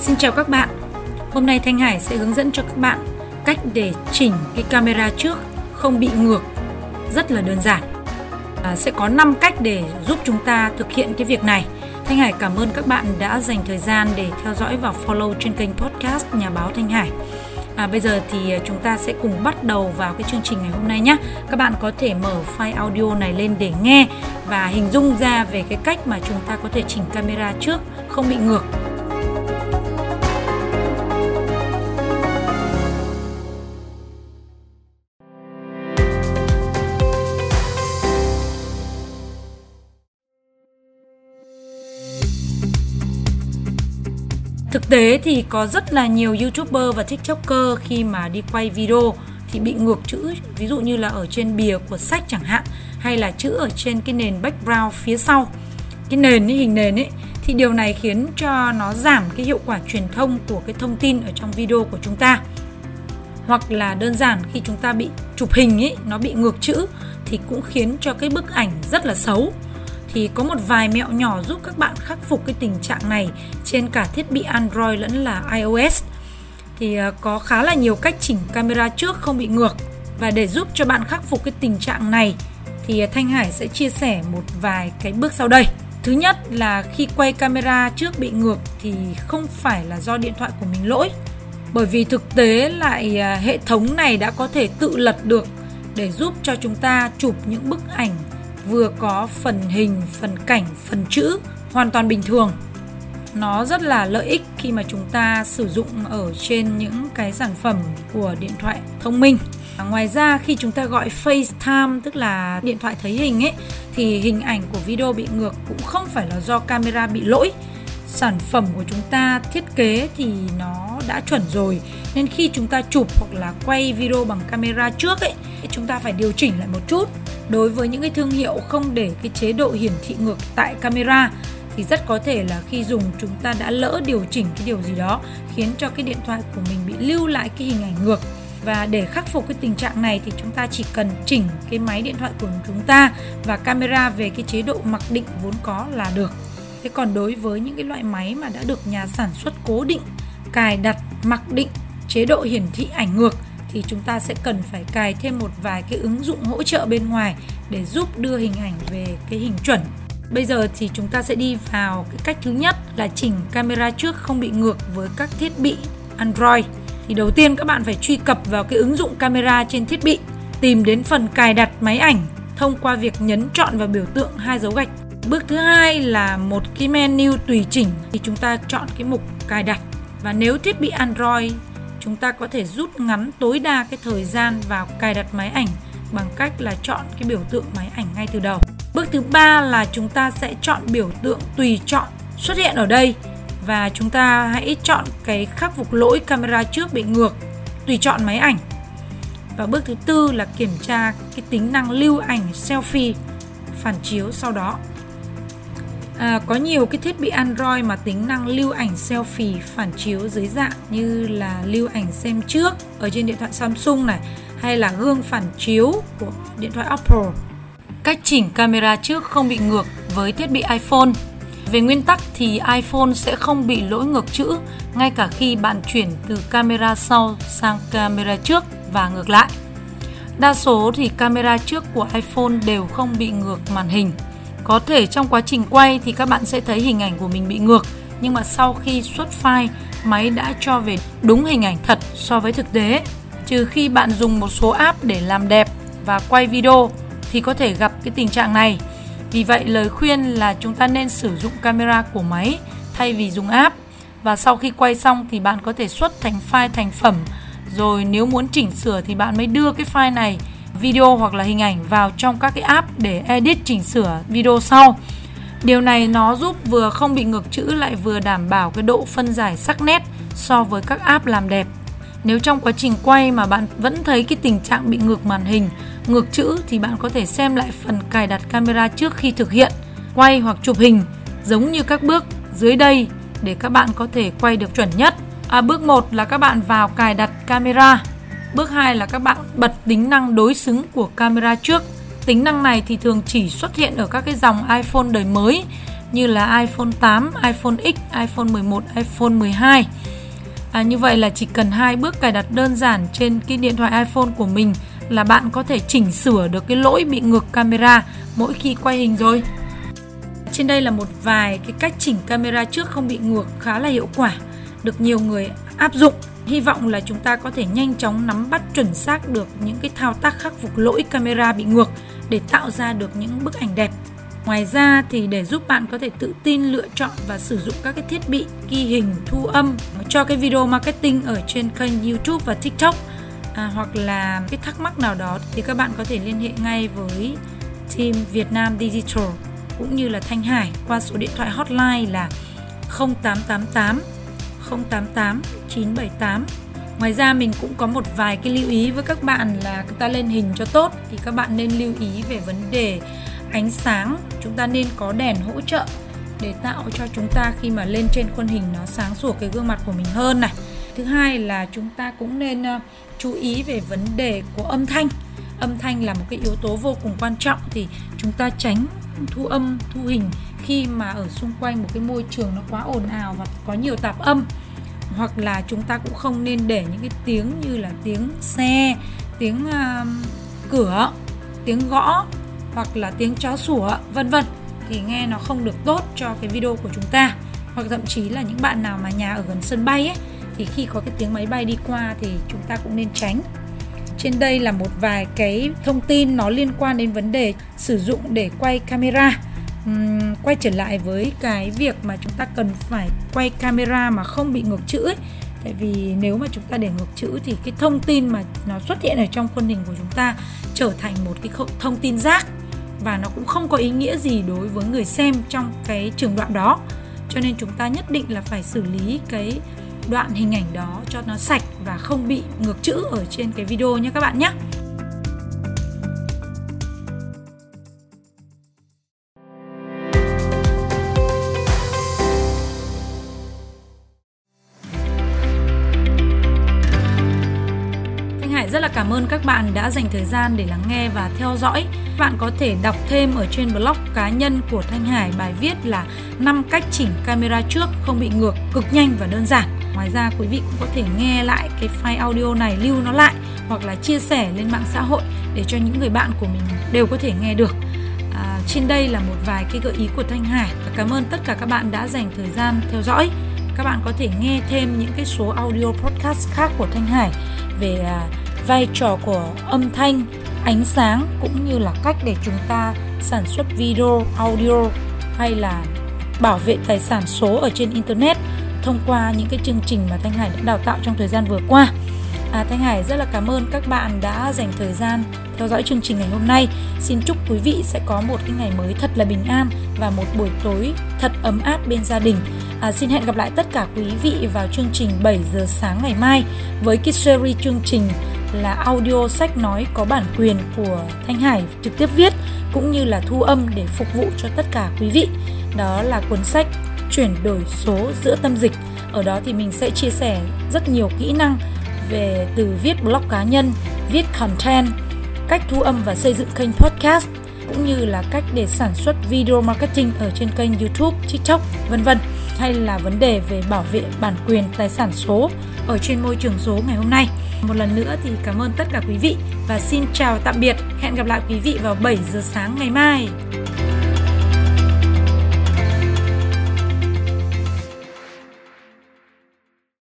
Xin chào các bạn. Hôm nay Thanh Hải sẽ hướng dẫn cho các bạn cách để chỉnh cái camera trước không bị ngược. Rất là đơn giản. À, sẽ có 5 cách để giúp chúng ta thực hiện cái việc này. Thanh Hải cảm ơn các bạn đã dành thời gian để theo dõi và follow trên kênh podcast Nhà báo Thanh Hải. À, bây giờ thì à, chúng ta sẽ cùng bắt đầu vào cái chương trình ngày hôm nay nhé. Các bạn có thể mở file audio này lên để nghe và hình dung ra về cái cách mà chúng ta có thể chỉnh camera trước không bị ngược. Tế thì có rất là nhiều YouTuber và TikToker khi mà đi quay video thì bị ngược chữ, ví dụ như là ở trên bìa của sách chẳng hạn hay là chữ ở trên cái nền background phía sau. Cái nền ấy, hình nền ấy thì điều này khiến cho nó giảm cái hiệu quả truyền thông của cái thông tin ở trong video của chúng ta. Hoặc là đơn giản khi chúng ta bị chụp hình ấy nó bị ngược chữ thì cũng khiến cho cái bức ảnh rất là xấu thì có một vài mẹo nhỏ giúp các bạn khắc phục cái tình trạng này trên cả thiết bị Android lẫn là iOS. Thì ờ, có khá là nhiều cách chỉnh camera trước không bị ngược và để giúp cho bạn khắc phục cái tình trạng này thì ờ, Thanh Hải sẽ chia sẻ một vài cái bước sau đây. Thứ nhất là khi quay camera trước bị ngược thì không phải là do điện thoại của mình lỗi. Bởi vì thực tế lại ờ, hệ thống này đã có thể tự lật được để giúp cho chúng ta chụp những bức ảnh vừa có phần hình, phần cảnh, phần chữ hoàn toàn bình thường. Nó rất là lợi ích khi mà chúng ta sử dụng ở trên những cái sản phẩm của điện thoại thông minh. Ngoài ra khi chúng ta gọi FaceTime tức là điện thoại thấy hình ấy thì hình ảnh của video bị ngược cũng không phải là do camera bị lỗi. Sản phẩm của chúng ta thiết kế thì nó đã chuẩn rồi nên khi chúng ta chụp hoặc là quay video bằng camera trước ấy chúng ta phải điều chỉnh lại một chút đối với những cái thương hiệu không để cái chế độ hiển thị ngược tại camera, thì rất có thể là khi dùng chúng ta đã lỡ điều chỉnh cái điều gì đó, khiến cho cái điện thoại của mình bị lưu lại cái hình ảnh ngược và để khắc phục cái tình trạng này thì chúng ta chỉ cần chỉnh cái máy điện thoại của chúng ta và camera về cái chế độ mặc định vốn có là được. Thế còn đối với những cái loại máy mà đã được nhà sản xuất cố định, cài đặt, mặc định, chế độ hiển thị ảnh ngược thì chúng ta sẽ cần phải cài thêm một vài cái ứng dụng hỗ trợ bên ngoài để giúp đưa hình ảnh về cái hình chuẩn. Bây giờ thì chúng ta sẽ đi vào cái cách thứ nhất là chỉnh camera trước không bị ngược với các thiết bị Android. Thì đầu tiên các bạn phải truy cập vào cái ứng dụng camera trên thiết bị, tìm đến phần cài đặt máy ảnh thông qua việc nhấn chọn vào biểu tượng hai dấu gạch. Bước thứ hai là một cái menu tùy chỉnh thì chúng ta chọn cái mục cài đặt và nếu thiết bị Android chúng ta có thể rút ngắn tối đa cái thời gian vào cài đặt máy ảnh bằng cách là chọn cái biểu tượng máy ảnh ngay từ đầu. Bước thứ ba là chúng ta sẽ chọn biểu tượng tùy chọn xuất hiện ở đây và chúng ta hãy chọn cái khắc phục lỗi camera trước bị ngược, tùy chọn máy ảnh. Và bước thứ tư là kiểm tra cái tính năng lưu ảnh selfie phản chiếu sau đó À, có nhiều cái thiết bị Android mà tính năng lưu ảnh selfie phản chiếu dưới dạng như là lưu ảnh xem trước ở trên điện thoại Samsung này hay là gương phản chiếu của điện thoại Apple. Cách chỉnh camera trước không bị ngược với thiết bị iPhone. Về nguyên tắc thì iPhone sẽ không bị lỗi ngược chữ ngay cả khi bạn chuyển từ camera sau sang camera trước và ngược lại. Đa số thì camera trước của iPhone đều không bị ngược màn hình có thể trong quá trình quay thì các bạn sẽ thấy hình ảnh của mình bị ngược, nhưng mà sau khi xuất file, máy đã cho về đúng hình ảnh thật so với thực tế. Trừ khi bạn dùng một số app để làm đẹp và quay video thì có thể gặp cái tình trạng này. Vì vậy lời khuyên là chúng ta nên sử dụng camera của máy thay vì dùng app và sau khi quay xong thì bạn có thể xuất thành file thành phẩm rồi nếu muốn chỉnh sửa thì bạn mới đưa cái file này video hoặc là hình ảnh vào trong các cái app để edit chỉnh sửa video sau. Điều này nó giúp vừa không bị ngược chữ lại vừa đảm bảo cái độ phân giải sắc nét so với các app làm đẹp. Nếu trong quá trình quay mà bạn vẫn thấy cái tình trạng bị ngược màn hình, ngược chữ thì bạn có thể xem lại phần cài đặt camera trước khi thực hiện, quay hoặc chụp hình giống như các bước dưới đây để các bạn có thể quay được chuẩn nhất. À, bước 1 là các bạn vào cài đặt camera. Bước 2 là các bạn bật tính năng đối xứng của camera trước. Tính năng này thì thường chỉ xuất hiện ở các cái dòng iPhone đời mới như là iPhone 8, iPhone X, iPhone 11, iPhone 12. À, như vậy là chỉ cần hai bước cài đặt đơn giản trên cái điện thoại iPhone của mình là bạn có thể chỉnh sửa được cái lỗi bị ngược camera mỗi khi quay hình rồi. Trên đây là một vài cái cách chỉnh camera trước không bị ngược khá là hiệu quả, được nhiều người áp dụng. Hy vọng là chúng ta có thể nhanh chóng nắm bắt chuẩn xác được những cái thao tác khắc phục lỗi camera bị ngược để tạo ra được những bức ảnh đẹp. Ngoài ra thì để giúp bạn có thể tự tin lựa chọn và sử dụng các cái thiết bị ghi hình, thu âm cho cái video marketing ở trên kênh YouTube và TikTok à, hoặc là cái thắc mắc nào đó thì các bạn có thể liên hệ ngay với team Việt Nam Digital cũng như là Thanh Hải qua số điện thoại hotline là 0888 088 978. Ngoài ra mình cũng có một vài cái lưu ý với các bạn là chúng ta lên hình cho tốt thì các bạn nên lưu ý về vấn đề ánh sáng, chúng ta nên có đèn hỗ trợ để tạo cho chúng ta khi mà lên trên khuôn hình nó sáng sủa cái gương mặt của mình hơn này. Thứ hai là chúng ta cũng nên ờ, chú ý về vấn đề của âm thanh. Âm thanh là một cái yếu tố vô cùng quan trọng thì chúng ta tránh thu âm, thu hình khi mà ở xung quanh một cái môi trường nó quá ồn ào và có nhiều tạp âm. Hoặc là chúng ta cũng không nên để những cái tiếng như là tiếng xe, tiếng uh, cửa, tiếng gõ hoặc là tiếng chó sủa vân vân thì nghe nó không được tốt cho cái video của chúng ta. Hoặc thậm chí là những bạn nào mà nhà ở gần sân bay ấy thì khi có cái tiếng máy bay đi qua thì chúng ta cũng nên tránh trên đây là một vài cái thông tin nó liên quan đến vấn đề sử dụng để quay camera. Uhm, quay trở lại với cái việc mà chúng ta cần phải quay camera mà không bị ngược chữ ấy. Tại vì nếu mà chúng ta để ngược chữ thì cái thông tin mà nó xuất hiện ở trong khuôn hình của chúng ta trở thành một cái thông tin rác và nó cũng không có ý nghĩa gì đối với người xem trong cái trường đoạn đó. Cho nên chúng ta nhất định là phải xử lý cái đoạn hình ảnh đó cho nó sạch và không bị ngược chữ ở trên cái video nhé các bạn nhé rất là cảm ơn các bạn đã dành thời gian để lắng nghe và theo dõi. Bạn có thể đọc thêm ở trên blog cá nhân của Thanh Hải bài viết là 5 cách chỉnh camera trước không bị ngược, cực nhanh và đơn giản. Ngoài ra quý vị cũng có thể nghe lại cái file audio này lưu nó lại hoặc là chia sẻ lên mạng xã hội để cho những người bạn của mình đều có thể nghe được. À, trên đây là một vài cái gợi ý của Thanh Hải và cảm ơn tất cả các bạn đã dành thời gian theo dõi. Các bạn có thể nghe thêm những cái số audio podcast khác của Thanh Hải về à, vai trò của âm thanh ánh sáng cũng như là cách để chúng ta sản xuất video audio hay là bảo vệ tài sản số ở trên internet thông qua những cái chương trình mà thanh hải đã đào tạo trong thời gian vừa qua. À, thanh hải rất là cảm ơn các bạn đã dành thời gian theo dõi chương trình ngày hôm nay. Xin chúc quý vị sẽ có một cái ngày mới thật là bình an và một buổi tối thật ấm áp bên gia đình. À, xin hẹn gặp lại tất cả quý vị vào chương trình 7 giờ sáng ngày mai với cái series chương trình là audio sách nói có bản quyền của Thanh Hải trực tiếp viết cũng như là thu âm để phục vụ cho tất cả quý vị. Đó là cuốn sách Chuyển đổi số giữa tâm dịch. Ở đó thì mình sẽ chia sẻ rất nhiều kỹ năng về từ viết blog cá nhân, viết content, cách thu âm và xây dựng kênh podcast cũng như là cách để sản xuất video marketing ở trên kênh YouTube, TikTok, vân vân hay là vấn đề về bảo vệ bản quyền tài sản số ở trên môi trường số ngày hôm nay. Một lần nữa thì cảm ơn tất cả quý vị và xin chào tạm biệt. Hẹn gặp lại quý vị vào 7 giờ sáng ngày mai.